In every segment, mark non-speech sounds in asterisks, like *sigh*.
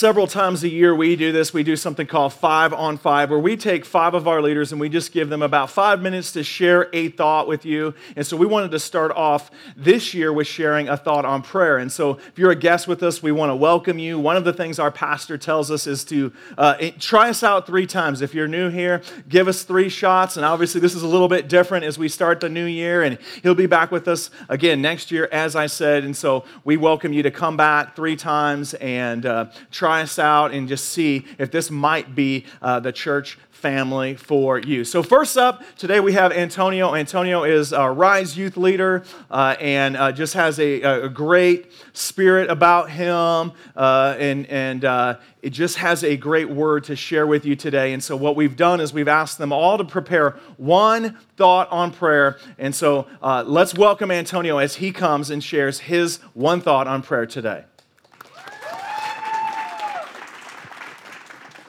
several times a year, we do this. We do something called Five on Five, where we take five of our leaders and we just give them about five minutes to share a thought with you. And so we wanted to start off this year with sharing a thought on prayer. And so if you're a guest with us, we want to welcome you. One of the things our pastor tells us is to uh, try us out three times. If you're new here, give us three shots. And obviously, this is a little bit different as we start the new year. And he'll be back with us again next year, as I said. And so we welcome you to come back three times and uh, try us out and just see if this might be uh, the church family for you. So, first up, today we have Antonio. Antonio is a Rise youth leader uh, and uh, just has a, a, great spirit about him, uh, and, and uh, it just has a great word to share with you today. And so, what we've done is we've asked them all to prepare one thought on prayer. And so, uh, let's welcome Antonio as he comes and shares his one thought on prayer today.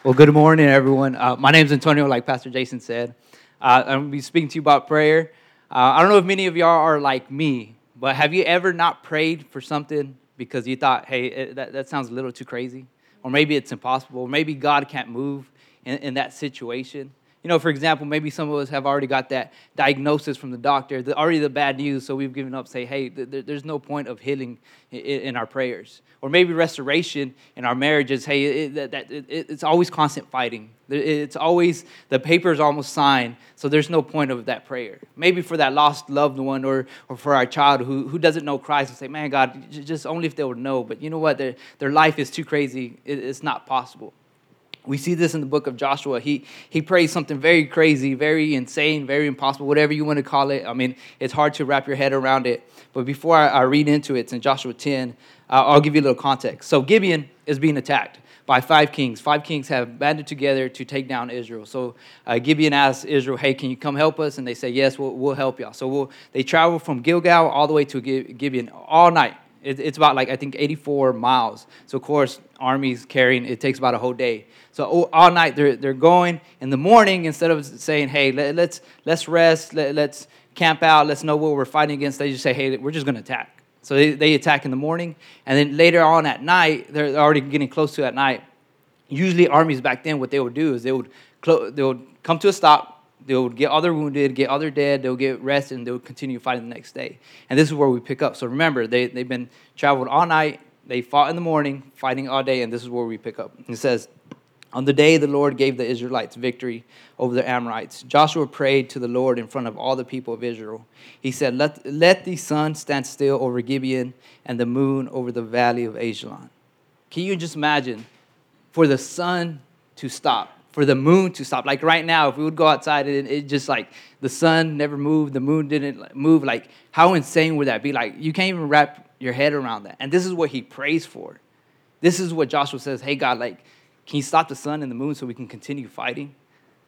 Well, good morning, everyone. Uh, my name is Antonio, like Pastor Jason said. Uh, I'm going to be speaking to you about prayer. Uh, I don't know if many of y'all are like me, but have you ever not prayed for something because you thought, hey, it, that, that sounds a little too crazy? Or maybe it's impossible, or maybe God can't move in, in that situation? You know, for example, maybe some of us have already got that diagnosis from the doctor, the, already the bad news, so we've given up, say, hey, th- there's no point of healing in, in, our prayers. Or maybe restoration in our marriages, hey, it, that, that, it, it's always constant fighting. It's always, the paper is almost signed, so there's no point of that prayer. Maybe for that lost loved one or, or for our child who, who doesn't know Christ and say, man, God, just only if they would know. But you know what? Their, their life is too crazy, it's not possible. We see this in the book of Joshua. He, he prays something very crazy, very insane, very impossible, whatever you want to call it. I mean, it's hard to wrap your head around it. But before I, I read into it, it's in Joshua 10, uh, I'll give you a little context. So Gibeon is being attacked by five kings. Five kings have banded together to take down Israel. So uh, Gibeon asks Israel, hey, can you come help us? And they say, yes, we'll, we'll help y'all. So we'll, they travel from Gilgal all the way to Gibeon all night. It, it's about like, I think, 84 miles. So, of course, armies carrying, it takes about a whole day. So oh, all night they're, they're going. In the morning, instead of saying, hey, let, us let's, let's rest, let, let's camp out, let's know what we're fighting against, they just say, hey, we're just going to attack. So they, they attack in the morning. And then later on at night, they're already getting close to at night. Usually armies back then, what they would do is they would, clo- they would come to a stop, they would get other wounded, get other dead, they'll get rest, and they would continue fighting the next day. And this is where we pick up. So remember, they, they've been traveled all night, they fought in the morning, fighting all day, and this is where we pick up. It says, on the day the Lord gave the Israelites victory over the Amorites, Joshua prayed to the Lord in front of all the people of Israel. He said, Let, let the sun stand still over Gibeon and the moon over the valley of Ajalon. Can you just imagine for the sun to stop, for the moon to stop? Like right now, if we would go outside and it just like the sun never moved, the moon didn't move, like how insane would that be? Like you can't even wrap your head around that. And this is what he prays for. This is what Joshua says, Hey, God, like, can you stop the sun and the moon so we can continue fighting?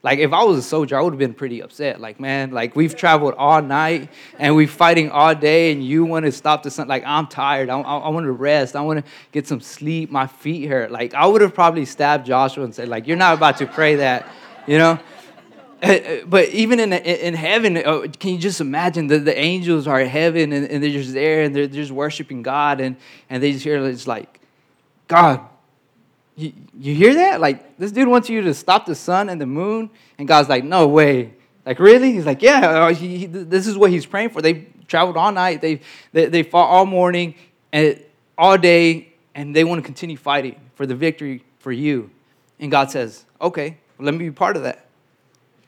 Like, if I was a soldier, I would have been pretty upset. Like, man, like, we've traveled all night and we're fighting all day, and you want to stop the sun. Like, I'm tired. I, I, I want to rest. I want to get some sleep. My feet hurt. Like, I would have probably stabbed Joshua and said, like, you're not about to pray that, you know? Eh, eh, but even in, in heaven, oh, can you just imagine that the angels are in heaven and, and they're just there and they're just worshiping God and, and they just hear it's like, God, you, you hear that? Like, this dude wants you to stop the sun and the moon. And God's like, no way. Like, really? He's like, yeah, uh, he, he, this is what he's praying for. They traveled all night, they, they, they fought all morning and all day, and they want to continue fighting for the victory for you. And God says, okay, let me be part of that.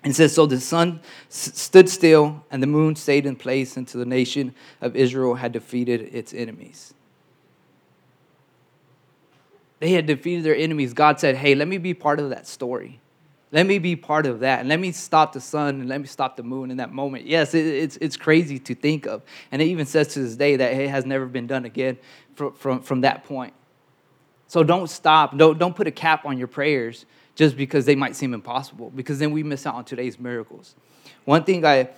And says, So the sun s- stood still, and the moon stayed in place until the nation of Israel had defeated its enemies they had defeated their enemies, God said, Hey, let me be part of that story. Let me be part of that. And let me stop the sun and let me stop the moon in that moment. Yes, it, it's, it's crazy to think of. And it even says to this day that it has never been done again from, from, from that point. So don't stop. Don't, don't put a cap on your prayers just because they might seem impossible, because then we miss out on today's miracles. One thing I,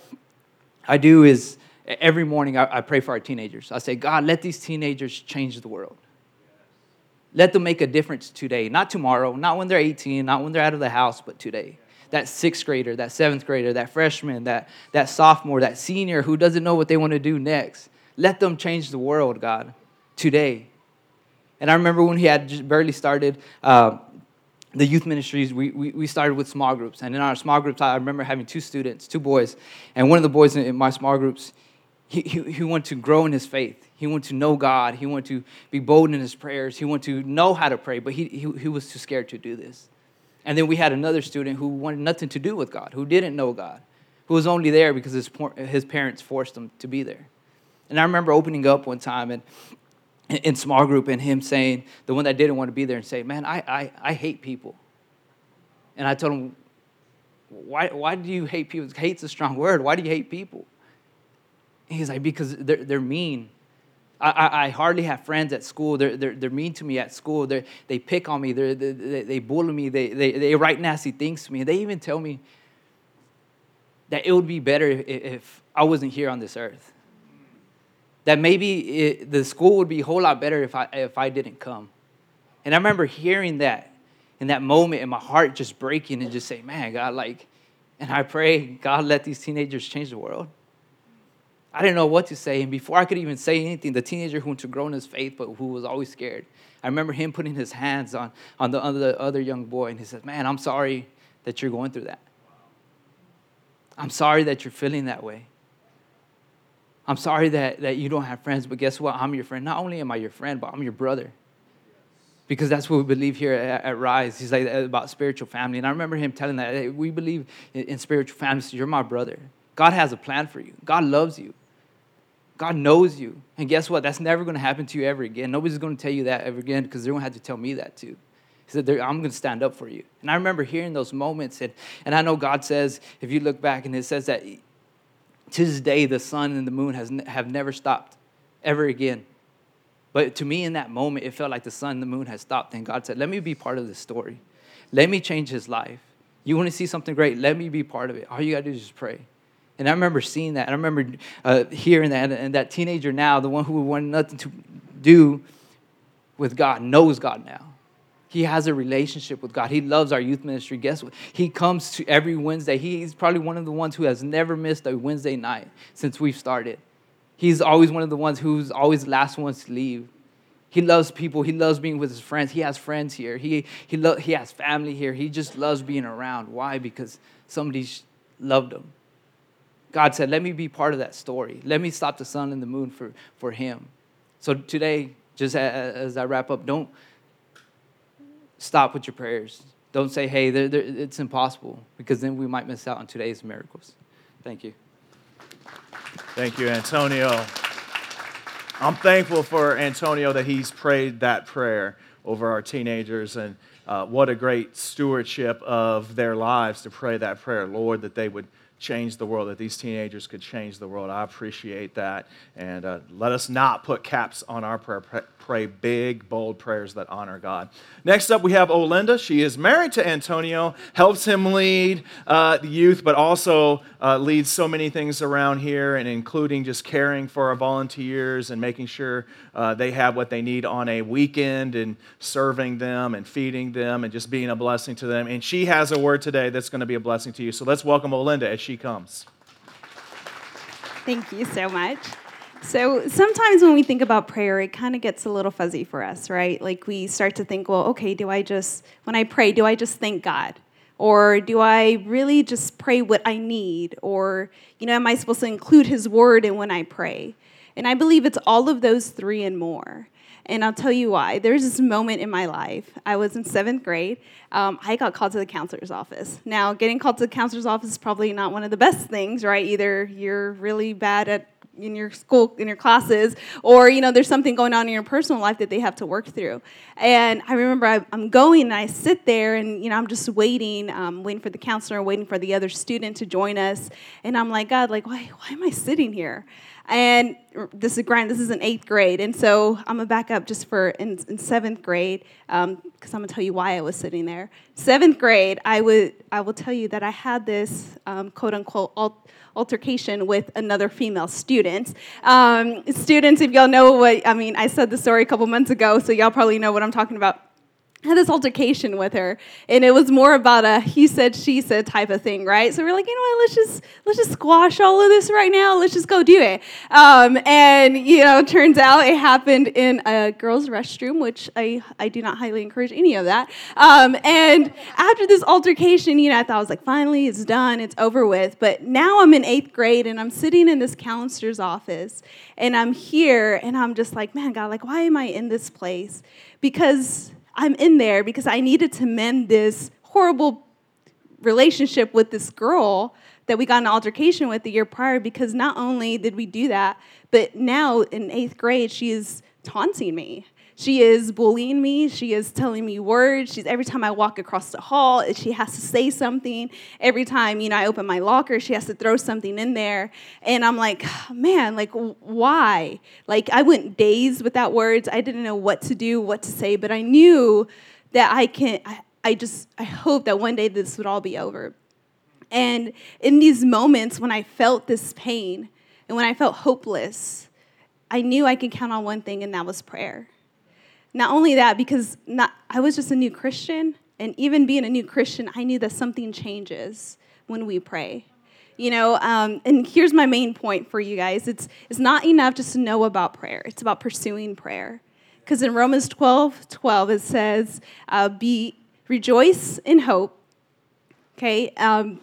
I do is every morning I, I pray for our teenagers. I say, God, let these teenagers change the world. Let them make a difference today, not tomorrow, not when they're 18, not when they're out of the house, but today. That sixth grader, that seventh grader, that freshman, that, that sophomore, that senior who doesn't know what they want to do next. Let them change the world, God, today. And I remember when he had just barely started uh, the youth ministries, we, we, we, started with small groups. And in our small groups, I remember having two students, two boys. And one of the boys in my small groups, he, he, he wanted to grow in his faith. He wanted to know God. He wanted to be bold in his prayers. He wanted to know how to pray, but he, he, he was too scared to do this. And then we had another student who wanted nothing to do with God, who didn't know God, who was only there because his, his parents forced him to be there. And I remember opening up one time and in small group and him saying, the one that didn't want to be there, and say, Man, I, I, I hate people. And I told him, why, why do you hate people? Hate's a strong word. Why do you hate people? And he's like, Because they're, they're mean. I, I, hardly have friends at school. They're, they're, they're mean to me at school. They're, they pick on me. They're, they, they bully me. They, they, they write nasty things to me. They even tell me that it would be better if, if I wasn't here on this earth that maybe it, the school would be a whole lot better if I, if I didn't come. And I remember hearing that in that moment and my heart just breaking and just saying, man, God, like, and I pray, God, let these teenagers change the world. I didn't know what to say. And before I could even say anything, the teenager who wanted to grow in his faith, but who was always scared, I remember him putting his hands on, on the other, other young boy, and he said, Man, I'm sorry that you're going through that. I'm sorry that you're feeling that way. I'm sorry that, that you don't have friends, but guess what? I'm your friend. Not only am I your friend, but I'm your brother. Because that's what we believe here at, at Rise. He's like uh, about spiritual family. And I remember him telling that hey, we believe in, in spiritual family. So you're my brother. God has a plan for you. God loves you. God knows you. And guess what? That's never going to happen to you ever again. Nobody's going to tell you that ever again because they're going to have to tell me that too. He said, I'm going to stand up for you. And I remember hearing those moments. And, and I know God says, if you look back, and it says that to this day, the sun and the moon has, have never stopped ever again. But to me, in that moment, it felt like the sun and the moon had stopped. And God said, Let me be part of this story. Let me change his life. You want to see something great? Let me be part of it. All you got to do is just pray. And I remember seeing that. And I remember uh, hearing that. And that teenager now, the one who wanted nothing to do with God, knows God now. He has a relationship with God. He loves our youth ministry. Guess what? He comes to every Wednesday. He's probably one of the ones who has never missed a Wednesday night since we've started. He's always one of the ones who's always the last ones to leave. He loves people. He loves being with his friends. He has friends here. He, he, lo- he has family here. He just loves being around. Why? Because somebody loved him. God said, Let me be part of that story. Let me stop the sun and the moon for, for him. So today, just as I wrap up, don't, stop with your prayers. Don't say, hey, they're, they're, it's impossible, because then we might miss out on today's miracles. Thank you. Thank you, Antonio. I'm thankful for Antonio that he's prayed that prayer over our teenagers, and uh, what a great stewardship of their lives to pray that prayer, Lord, that they would change the world, that these teenagers could change the world. I appreciate that. And uh, let us not put caps on our prayer. Pray big, bold prayers that honor God. Next up, we have Olinda. She is married to Antonio, helps him lead uh, the youth, but also uh, leads so many things around here, and including just caring for our volunteers and making sure uh, they have what they need on a weekend and serving them and feeding them and just being a blessing to them. And she has a word today that's going to be a blessing to you. So let's welcome Olinda as she comes. Thank you so much. So sometimes when we think about prayer, it kind of gets a little fuzzy for us, right? Like we start to think, well, okay, do I just, when I pray, do I just thank God? Or do I really just pray what I need? Or, you know, am I supposed to include His word in when I pray? And I believe it's all of those three and more. And I'll tell you why. There's this moment in my life. I was in seventh grade. Um, I got called to the counselor's office. Now, getting called to the counselor's office is probably not one of the best things, right? Either you're really bad at in your school in your classes or you know there's something going on in your personal life that they have to work through and i remember I, am going and i sit there and you know i'm just waiting um, waiting for the counselor waiting for the other student to join us and i'm like god like why, why am i sitting here and this is grind. This is in eighth grade, and so I'm gonna back up just for in, in seventh grade because um, I'm gonna tell you why I was sitting there. Seventh grade, I would I will tell you that I had this um, quote unquote altercation with another female student. Um, students, if y'all know what I mean, I said the story a couple months ago, so y'all probably know what I'm talking about. Had this altercation with her and it was more about a he said she said type of thing right? So we're like you know what let's just let's just squash all of this right now. Let's just go do it. Um, and you know turns out it happened in a girls restroom which i i do not highly encourage any of that. Um, and after this altercation you know i thought i was like finally it's done it's over with. But now i'm in eighth grade and i'm sitting in this counselor's office and i'm here and i'm just like man god like why am i in this place? Because I'm in there because I needed to mend this horrible relationship with this girl that we got an altercation with the year prior because not only did we do that, but now in eighth grade, she is taunting me. She is bullying me. She is telling me words. She's every time I walk across the hall, she has to say something. Every time, you know, I open my locker, she has to throw something in there. And I'm like, *sighs* man, like why? Like I went days without words. I didn't know what to do, what to say, but I knew that I can I, I just I hope that one day this would all be over. And in these moments when I felt this pain and when I felt hopeless, I knew I could count on one thing, and that was prayer. Not only that, because not, I was just a new Christian, and even being a new Christian, I knew that something changes when we pray. You know, um, and here's my main point for you guys it's, it's not enough just to know about prayer, it's about pursuing prayer. Because in Romans 12 12, it says, uh, Be rejoice in hope, okay? Um,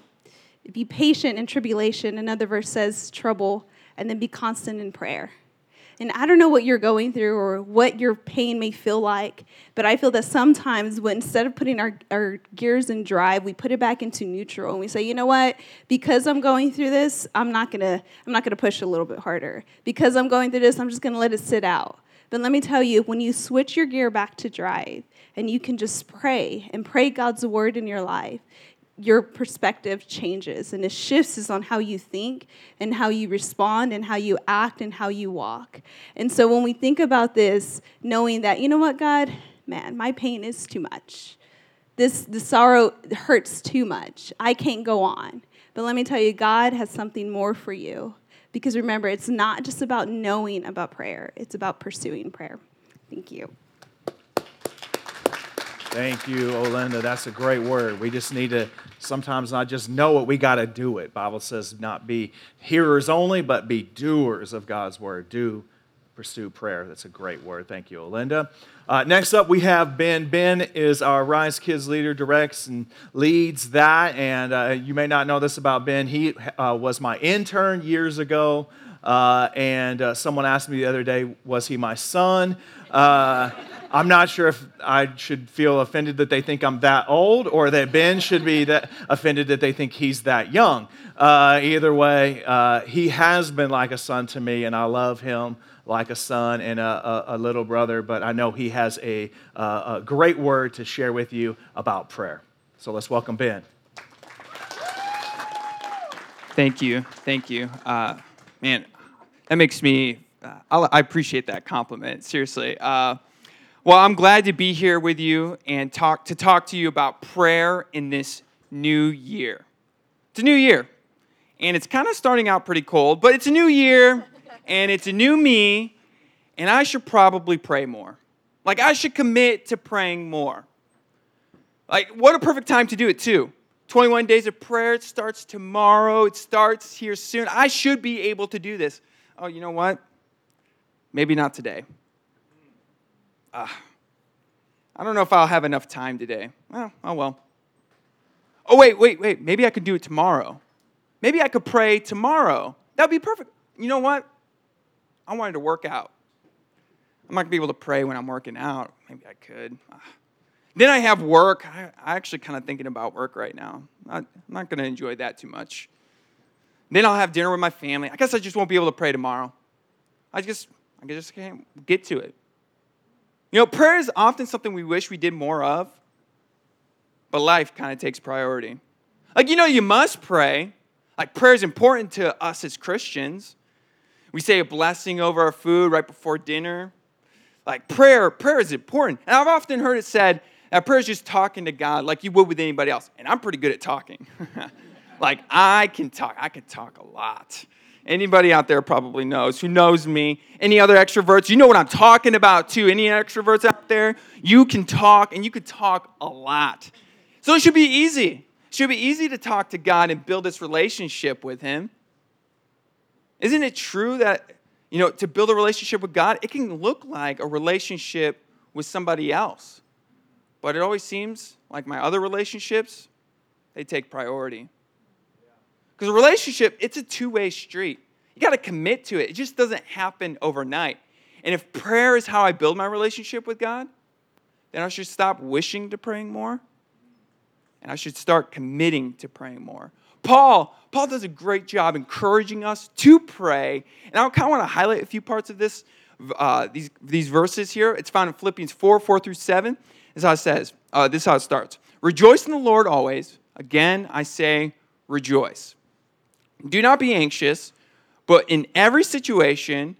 be patient in tribulation. Another verse says trouble, and then be constant in prayer. And I don't know what you're going through or what your pain may feel like, but I feel that sometimes when instead of putting our, our gears in drive, we put it back into neutral and we say, you know what, because I'm going through this, I'm not gonna, I'm not gonna push a little bit harder. Because I'm going through this, I'm just gonna let it sit out. But let me tell you, when you switch your gear back to drive and you can just pray and pray God's word in your life, your perspective changes and it shifts is on how you think and how you respond and how you act and how you walk. And so when we think about this, knowing that, you know what, God, man, my pain is too much. This the sorrow hurts too much. I can't go on. But let me tell you, God has something more for you. Because remember, it's not just about knowing about prayer, it's about pursuing prayer. Thank you. Thank you, Olinda. That's a great word. We just need to sometimes not just know it, we got to do it. Bible says not be hearers only, but be doers of God's word. Do pursue prayer. That's a great word. Thank you, Olinda. Uh, next up, we have Ben. Ben is our Rise Kids leader, directs and leads that. And uh, you may not know this about Ben. He uh, was my intern years ago. Uh, and uh, someone asked me the other day, was he my son? Uh, I'm not sure if I should feel offended that they think I'm that old or that Ben should be that offended that they think he's that young. Uh, either way, uh, he has been like a son to me, and I love him like a son and a, a, a little brother, but I know he has a, a great word to share with you about prayer. So let's welcome Ben. Thank you. Thank you. Uh, man, that makes me, uh, I appreciate that compliment, seriously. Uh, well, I'm glad to be here with you and talk to talk to you about prayer in this new year. It's a new year, and it's kind of starting out pretty cold, but it's a new year, and it's a new me, and I should probably pray more. Like, I should commit to praying more. Like, what a perfect time to do it, too. 21 days of prayer, it starts tomorrow, it starts here soon. I should be able to do this oh, you know what? Maybe not today. Uh, I don't know if I'll have enough time today. Well, oh well. Oh, wait, wait, wait. Maybe I could do it tomorrow. Maybe I could pray tomorrow. That would be perfect. You know what? I wanted to work out. I'm not going to be able to pray when I'm working out. Maybe I could. Then I have work. I, am actually kind of thinking about work right now. I'm not going to enjoy that too much. Then I'll have dinner with my family. I guess I just won't be able to pray tomorrow. I just, I just can't get to it. You know, prayer is often something we wish we did more of, but life kind of takes priority. Like, you know, you must pray. Like, prayer is important to us as Christians. We say a blessing over our food right before dinner. Like, prayer, prayer is important. And I've often heard it said that prayer is just talking to God like you would with anybody else. And I'm pretty good at talking. *laughs* Like I can talk, I can talk a lot. Anybody out there probably knows who knows me. Any other extroverts? You know what I'm talking about too. Any extroverts out there? You can talk and you could talk a lot. So it should be easy. It should be easy to talk to God and build this relationship with Him. Isn't it true that, you know, to build a relationship with God, it can look like a relationship with somebody else. But it always seems like my other relationships, they take priority. Because a relationship, it's a two way street. You got to commit to it. It just doesn't happen overnight. And if prayer is how I build my relationship with God, then I should stop wishing to praying more and I should start committing to praying more. Paul, Paul does a great job encouraging us to pray. And I kind of want to highlight a few parts of this, uh, these, these verses here. It's found in Philippians 4 4 through 7. This is how it says. Uh, this is how it starts. Rejoice in the Lord always. Again, I say, rejoice. Do not be anxious, but in every situation,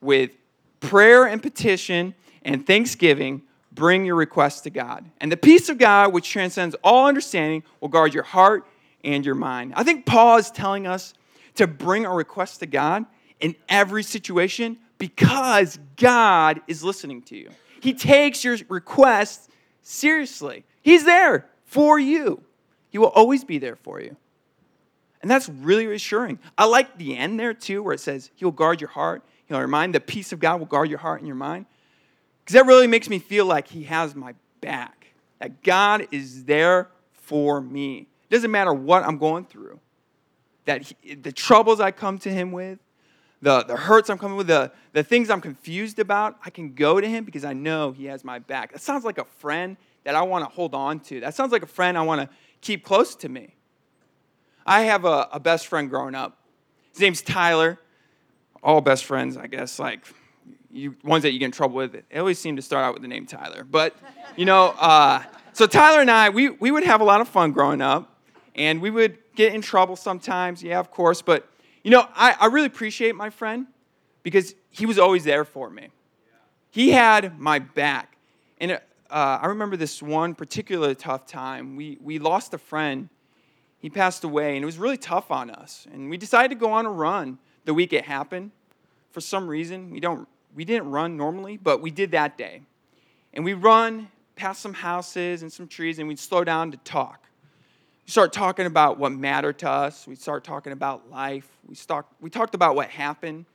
with prayer and petition and thanksgiving, bring your requests to God. And the peace of God, which transcends all understanding, will guard your heart and your mind. I think Paul is telling us to bring our requests to God in every situation because God is listening to you. He takes your requests seriously. He's there for you. He will always be there for you. And that's really reassuring. I like the end there too, where it says, He'll guard your heart, He'll remind the peace of God will guard your heart and your mind. Because that really makes me feel like He has my back, that God is there for me. It doesn't matter what I'm going through, that he, the troubles I come to Him with, the, the hurts I'm coming with, the, the things I'm confused about, I can go to Him because I know He has my back. That sounds like a friend that I want to hold on to. That sounds like a friend I want to keep close to me. I have a, a best friend growing up. His name's Tyler. All best friends, I guess, like you, ones that you get in trouble with, they always seem to start out with the name Tyler. But, you know, uh, so Tyler and I, we, we would have a lot of fun growing up, and we would get in trouble sometimes, yeah, of course. But, you know, I, I really appreciate my friend because he was always there for me. He had my back. And uh, I remember this one particular tough time. We, we lost a friend. He passed away, and it was really tough on us. And we decided to go on a run the week it happened. For some reason, we don't we didn't run normally, but we did that day. And we run past some houses and some trees, and we'd slow down to talk. We start talking about what mattered to us. We start talking about life. We, start, we talked about what happened.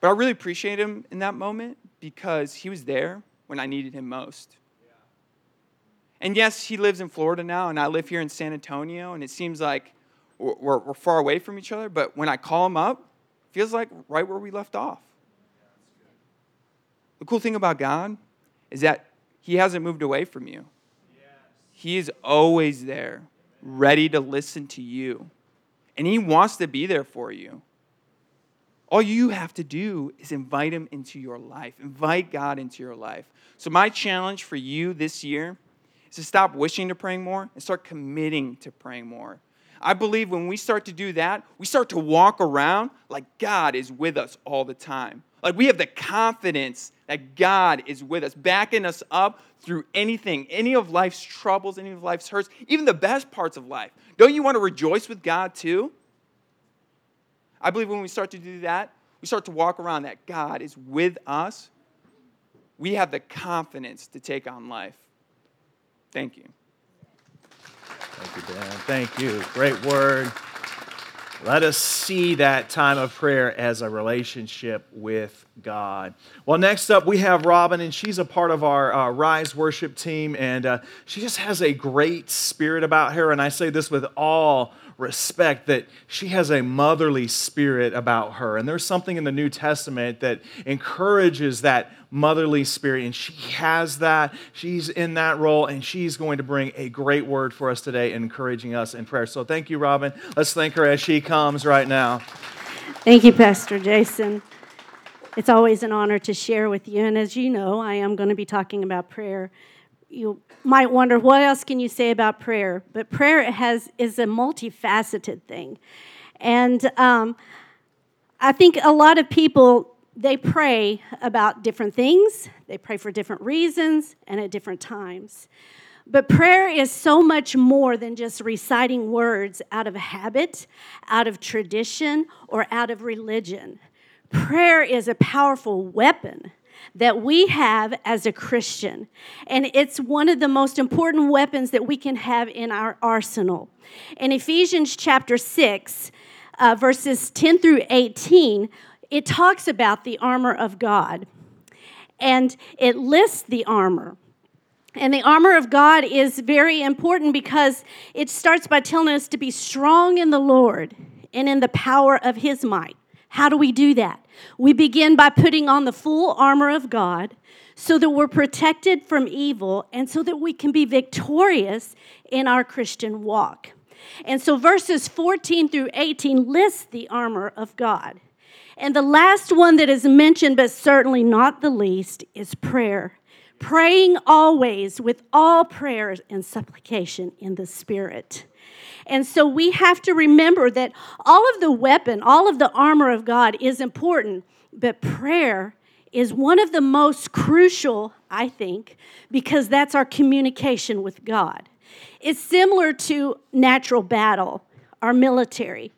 But I really appreciate him in that moment because he was there when I needed him most. And yes, he lives in Florida now, and I live here in San Antonio, and it seems like we're, we're far away from each other. But when I call him up, feels like right where we left off. The cool thing about God is that He hasn't moved away from you. He is always there, ready to listen to you. And He wants to be there for you. All you have to do is invite Him into your life, invite God into your life. So, my challenge for you this year is to stop wishing to praying more and start committing to praying more. I believe when we start to do that, we start to walk around like God is with us all the time. Like we have the confidence that God is with us, backing us up through anything, any of life's troubles, any of life's hurts, even the best parts of life. Don't you want to rejoice with God too? I believe when we start to do that, we start to walk around that God is with us. We have the confidence to take on life. Thank you. Thank you, Dan. Thank you. Great word. Let us see that time of prayer as a relationship with God. Well, next up, we have Robin, and she's a part of our uh, Rise worship team, and uh, she just has a great spirit about her. And I say this with all respect that she has a motherly spirit about her. And there's something in the New Testament that encourages that motherly spirit, and she has that. She's in that role, and she's going to bring a great word for us today, encouraging us in prayer. So thank you, Robin. Let's thank her as she comes right now. Thank you, Pastor Jason. It's always an honor to share with you. And as you know, I am going to be talking about prayer. You might wonder what else can you say about prayer? But prayer has is a multifaceted thing, and um, I think a lot of people they pray about different things. They pray for different reasons and at different times. But prayer is so much more than just reciting words out of habit, out of tradition, or out of religion. Prayer is a powerful weapon that we have as a Christian. And it's one of the most important weapons that we can have in our arsenal. In Ephesians chapter 6, uh, verses 10 through 18, it talks about the armor of God. And it lists the armor. And the armor of God is very important because it starts by telling us to be strong in the Lord and in the power of his might. How do we do that? We begin by putting on the full armor of God so that we're protected from evil and so that we can be victorious in our Christian walk. And so verses 14 through 18 list the armor of God. And the last one that is mentioned, but certainly not the least, is prayer. Praying always with all prayers and supplication in the Spirit. And so we have to remember that all of the weapon, all of the armor of God is important, but prayer is one of the most crucial, I think, because that's our communication with God. It's similar to natural battle, our military.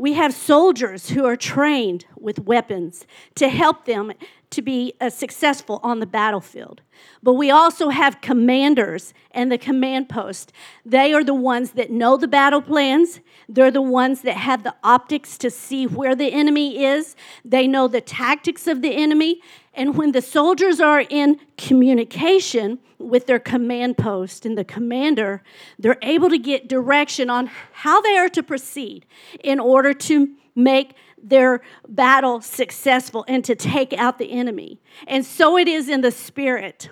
We have soldiers who are trained with weapons to help them to be uh, successful on the battlefield. But we also have commanders and the command post. They are the ones that know the battle plans. They're the ones that have the optics to see where the enemy is. They know the tactics of the enemy. And when the soldiers are in communication with their command post and the commander, they're able to get direction on how they are to proceed in order to make their battle successful and to take out the enemy. And so it is in the spirit.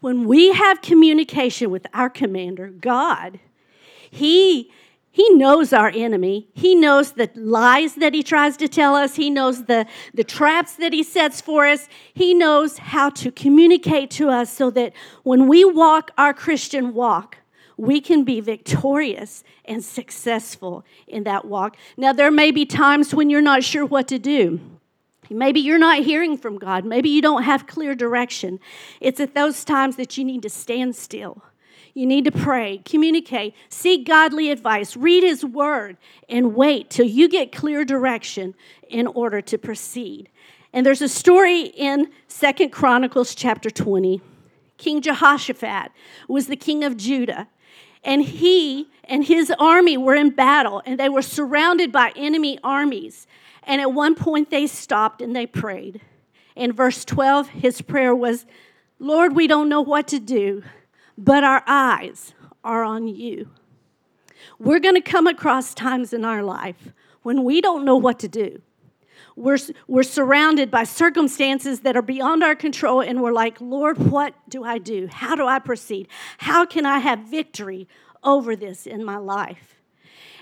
When we have communication with our commander, God, He he knows our enemy. He knows the lies that he tries to tell us. He knows the, the traps that he sets for us. He knows how to communicate to us so that when we walk our Christian walk, we can be victorious and successful in that walk. Now, there may be times when you're not sure what to do. Maybe you're not hearing from God. Maybe you don't have clear direction. It's at those times that you need to stand still. You need to pray, communicate, seek godly advice, read His Word, and wait till you get clear direction in order to proceed. And there's a story in Second Chronicles chapter 20. King Jehoshaphat was the king of Judah. And he and his army were in battle, and they were surrounded by enemy armies. And at one point, they stopped and they prayed. In verse 12, his prayer was, Lord, we don't know what to do, but our eyes are on you. We're going to come across times in our life when we don't know what to do. We're, we're surrounded by circumstances that are beyond our control, and we're like, Lord, what do I do? How do I proceed? How can I have victory over this in my life?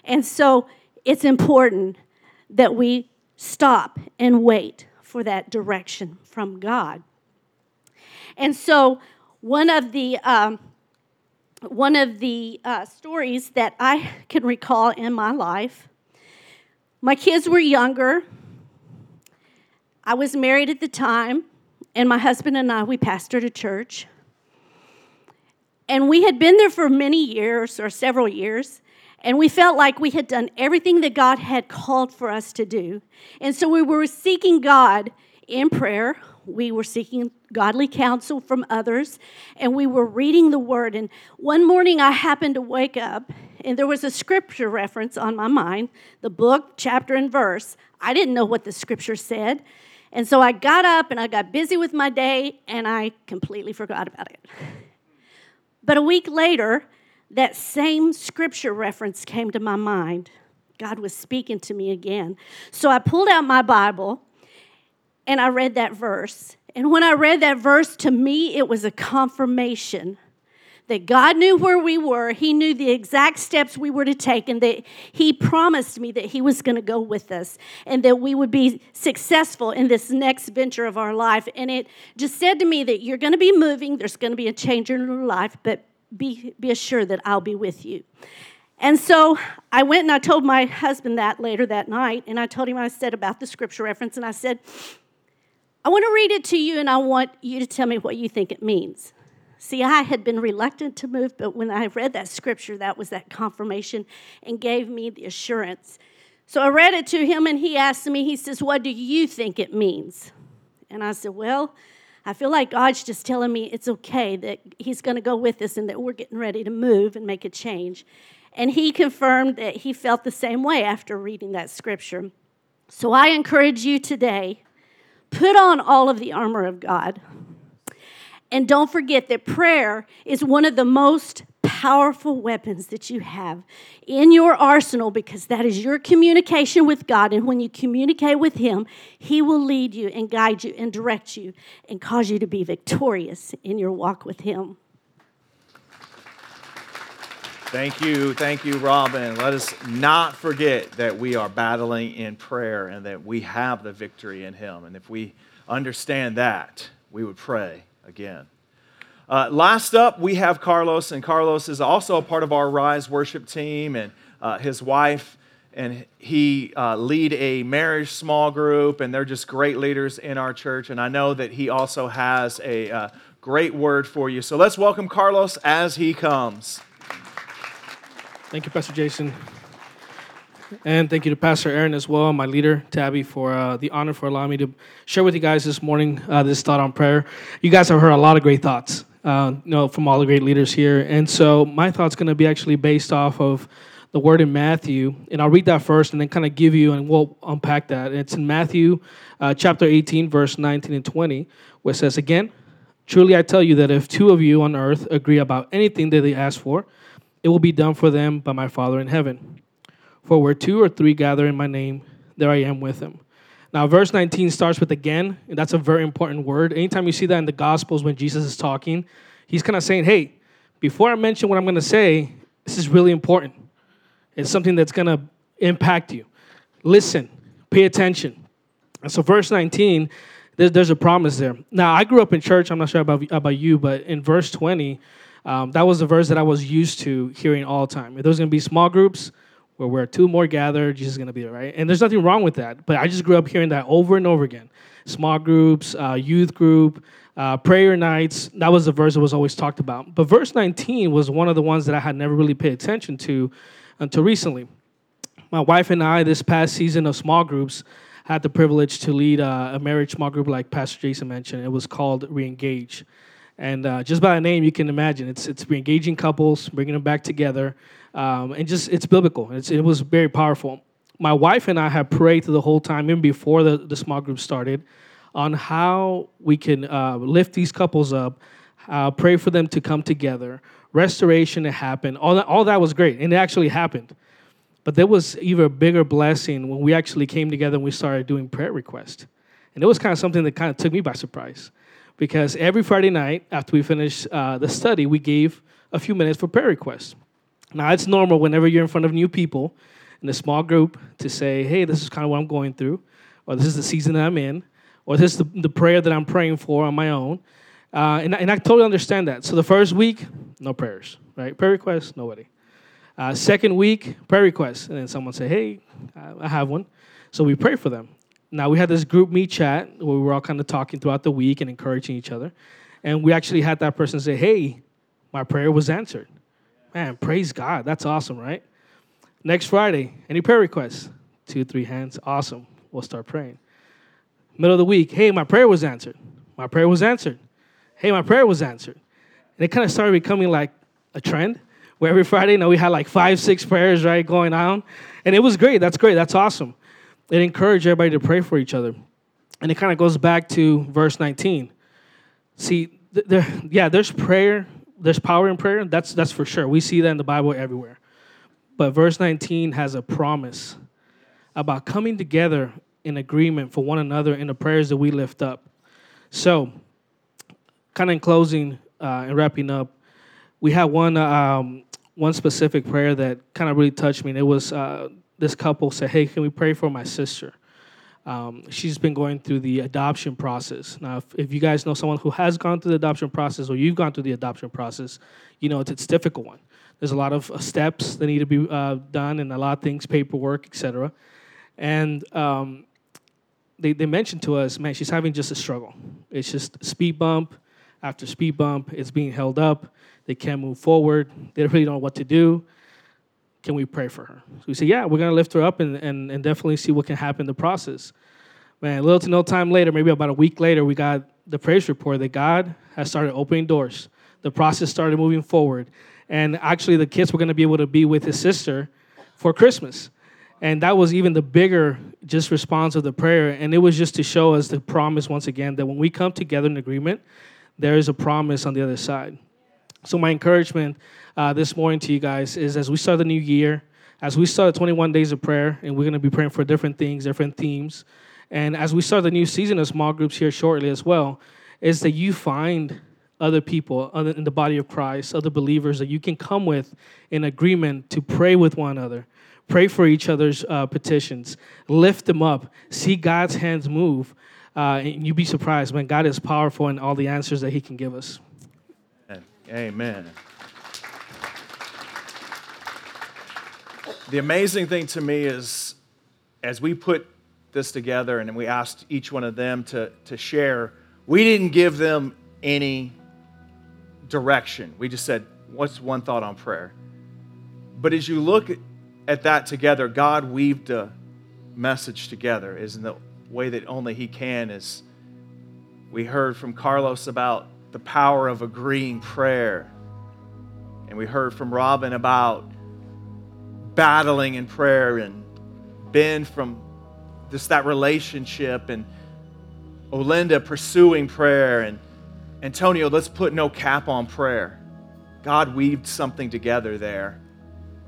And so it's important that we stop and wait for that direction from God. And so, one of the um, one of the uh, stories that I *laughs* can recall in my life, my kids were younger. I was married at the time, and my husband and I we pastored a church. And we had been there for many years or several years, and we felt like we had done everything that God had called for us to do. And so we were seeking God in prayer. We were seeking godly counsel from others, and we were reading the word. And one morning I happened to wake up, and there was a scripture reference on my mind the book, chapter, and verse. I didn't know what the scripture said. And so I got up and I got busy with my day, and I completely forgot about it. But a week later, that same scripture reference came to my mind. God was speaking to me again. So I pulled out my Bible and I read that verse. And when I read that verse, to me, it was a confirmation that God knew where we were. He knew the exact steps we were to take, and that He promised me that He was going to go with us and that we would be successful in this next venture of our life. And it just said to me that you're going to be moving, there's going to be a change in your life, but be, be assured that I'll be with you. And so I went and I told my husband that later that night, and I told him I said about the scripture reference, and I said, I want to read it to you, and I want you to tell me what you think it means. See, I had been reluctant to move, but when I read that scripture, that was that confirmation and gave me the assurance. So I read it to him, and he asked me, he says, What do you think it means? And I said, Well, I feel like God's just telling me it's okay that He's going to go with us and that we're getting ready to move and make a change. And he confirmed that he felt the same way after reading that scripture. So I encourage you today put on all of the armor of God. And don't forget that prayer is one of the most powerful weapons that you have in your arsenal because that is your communication with God. And when you communicate with Him, He will lead you and guide you and direct you and cause you to be victorious in your walk with Him. Thank you. Thank you, Robin. Let us not forget that we are battling in prayer and that we have the victory in Him. And if we understand that, we would pray again. Uh, last up, we have Carlos, and Carlos is also a part of our Rise worship team, and uh, his wife and he uh, lead a marriage small group, and they're just great leaders in our church. And I know that he also has a uh, great word for you. So let's welcome Carlos as he comes. Thank you, Pastor Jason. And thank you to Pastor Aaron as well, my leader, Tabby, for uh, the honor for allowing me to share with you guys this morning uh, this thought on prayer. You guys have heard a lot of great thoughts, uh, you know, from all the great leaders here. And so my thought's going to be actually based off of the word in Matthew. And I'll read that first and then kind of give you, and we'll unpack that. It's in Matthew uh, chapter 18, verse 19 and 20, where it says, Again, truly I tell you that if two of you on earth agree about anything that they ask for, it will be done for them by my Father in heaven. For where two or three gather in my name, there I am with them. Now, verse 19 starts with again, and that's a very important word. Anytime you see that in the Gospels when Jesus is talking, he's kind of saying, hey, before I mention what I'm going to say, this is really important. It's something that's going to impact you. Listen, pay attention. And so, verse 19, there's, there's a promise there. Now, I grew up in church. I'm not sure about, about you, but in verse 20, um, that was the verse that I was used to hearing all the time. If there's going to be small groups where we're two more gathered, Jesus is going to be there, right? And there's nothing wrong with that. But I just grew up hearing that over and over again. Small groups, uh, youth group, uh, prayer nights. That was the verse that was always talked about. But verse 19 was one of the ones that I had never really paid attention to until recently. My wife and I, this past season of small groups, had the privilege to lead uh, a marriage small group, like Pastor Jason mentioned. It was called Reengage. And uh, just by the name, you can imagine it's it's engaging couples, bringing them back together, um, and just it's biblical. It's, it was very powerful. My wife and I have prayed through the whole time, even before the, the small group started, on how we can uh, lift these couples up, uh, pray for them to come together, restoration to happen. All that, all that was great, and it actually happened. But there was even a bigger blessing when we actually came together and we started doing prayer requests. And it was kind of something that kind of took me by surprise because every Friday night after we finished uh, the study, we gave a few minutes for prayer requests. Now, it's normal whenever you're in front of new people in a small group to say, hey, this is kind of what I'm going through, or this is the season that I'm in, or this is the, the prayer that I'm praying for on my own. Uh, and, and I totally understand that. So the first week, no prayers, right? Prayer requests, nobody. Uh, second week, prayer requests. And then someone say, hey, I have one. So we pray for them. Now, we had this GroupMe chat where we were all kind of talking throughout the week and encouraging each other. And we actually had that person say, Hey, my prayer was answered. Man, praise God. That's awesome, right? Next Friday, any prayer requests? Two, three hands. Awesome. We'll start praying. Middle of the week, hey, my prayer was answered. My prayer was answered. Hey, my prayer was answered. And it kind of started becoming like a trend where every Friday, you know, we had like five, six prayers, right, going on. And it was great. That's great. That's awesome it encouraged everybody to pray for each other. And it kind of goes back to verse 19. See, there, yeah, there's prayer, there's power in prayer. That's, that's for sure. We see that in the Bible everywhere. But verse 19 has a promise about coming together in agreement for one another in the prayers that we lift up. So, kind of in closing uh, and wrapping up, we had one um, one specific prayer that kind of really touched me. And it was uh, this couple said, Hey, can we pray for my sister? Um, she's been going through the adoption process. Now, if, if, you guys know someone who has gone through the adoption process or you've gone through the adoption process, you know it's, it's a difficult one. There's a lot of uh, steps that need to be uh, done and a lot of things, paperwork, etc. And um, they, they mentioned to us, man, she's having just a struggle. It's just speed bump after speed bump, it's being held up, they can't move forward, they really don't know what to do. Can we pray for her? So we say, yeah, we're gonna lift her up and, and, and definitely see what can happen in the process. Man, little to no time later, maybe about a week later, we got the praise report that God has started opening doors. The process started moving forward. And actually, the kids were going to be able to be with his sister for Christmas. And that was even the bigger just response of the prayer. And it was just to show us the promise once again that when we come together in agreement, there is a promise on the other side. So, my encouragement uh, this morning to you guys is as we start the new year, as we start 21 days of prayer, and we're going to be praying for different things, different themes, and as we start the new season of small groups here shortly as well, is that you find other people other in the body of Christ, other believers that you can come with in agreement to pray with one another, pray for each other's uh, petitions, lift them up, see God's hands move, uh, and you'd be surprised, man. God is powerful in all the answers that He can give us. Amen. The amazing thing to me is as we put this together and we asked each one of them to, to share, we didn't give them any direction. We just said, What's one thought on prayer? But as you look at that together, God weaved a message together, is in the way that only He can. Is we heard from Carlos about the power of agreeing prayer, and we heard from Robin about battling in prayer, and Ben from just that relationship, and Olinda pursuing prayer, and Antonio, let's put no cap on prayer. God weaved something together there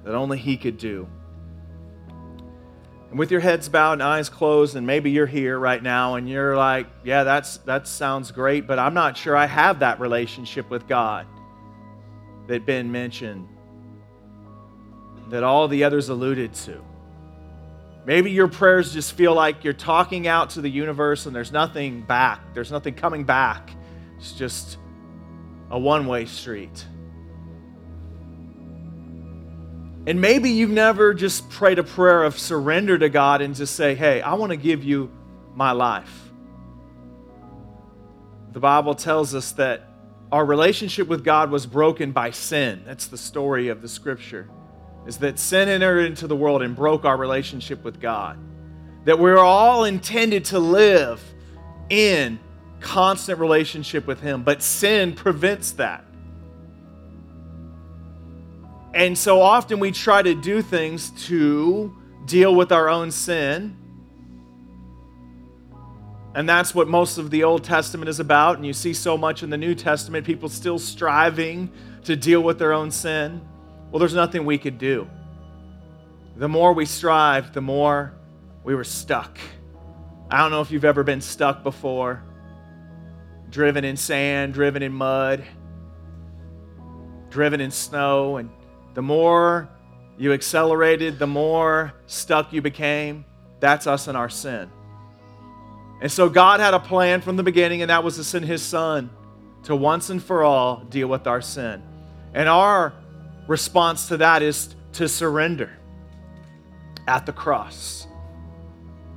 that only He could do. And with your heads bowed and eyes closed, and maybe you're here right now and you're like, yeah, that's, that sounds great, but I'm not sure I have that relationship with God that Ben mentioned, that all the others alluded to. Maybe your prayers just feel like you're talking out to the universe and there's nothing back, there's nothing coming back. It's just a one way street. And maybe you've never just prayed a prayer of surrender to God and just say, hey, I want to give you my life. The Bible tells us that our relationship with God was broken by sin. That's the story of the scripture. Is that sin entered into the world and broke our relationship with God. That we're all intended to live in constant relationship with Him, but sin prevents that. And so often we try to do things to deal with our own sin. And that's what most of the Old Testament is about. And you see so much in the New Testament, people still striving to deal with their own sin. Well, there's nothing we could do. The more we strive, the more we were stuck. I don't know if you've ever been stuck before driven in sand, driven in mud, driven in snow. And the more you accelerated, the more stuck you became. That's us and our sin. And so God had a plan from the beginning, and that was to send His Son to once and for all deal with our sin. And our response to that is to surrender at the cross.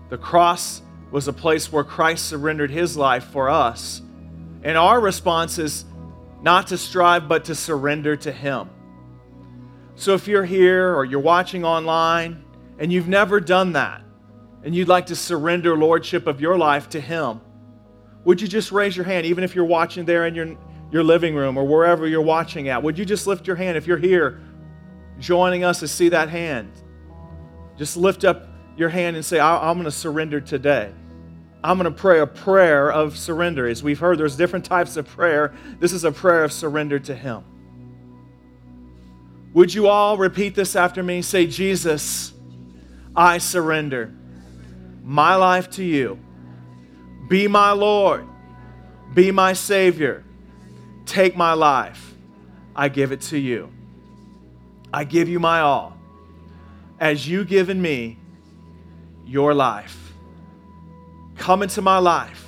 The cross was a place where Christ surrendered His life for us and our response is not to strive, but to surrender to Him. So if you're here or you're watching online and you've never done that, and you'd like to surrender lordship of your life to Him, would you just raise your hand, even if you're watching there in your, your living room or wherever you're watching at? Would you just lift your hand if you're here joining us to see that hand? Just lift up your hand and say, I'm going to surrender today. I'm going to pray a prayer of surrender. As we've heard, there's different types of prayer. This is a prayer of surrender to Him. Would you all repeat this after me? Say, Jesus, I surrender my life to you. Be my Lord. Be my Savior. Take my life. I give it to you. I give you my all. As you given me your life. Come into my life.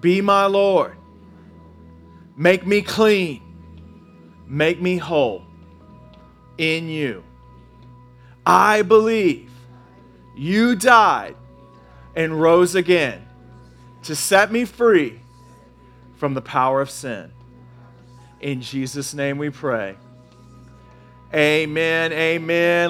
Be my Lord. Make me clean. Make me whole in you. I believe you died and rose again to set me free from the power of sin. In Jesus' name we pray. Amen. Amen.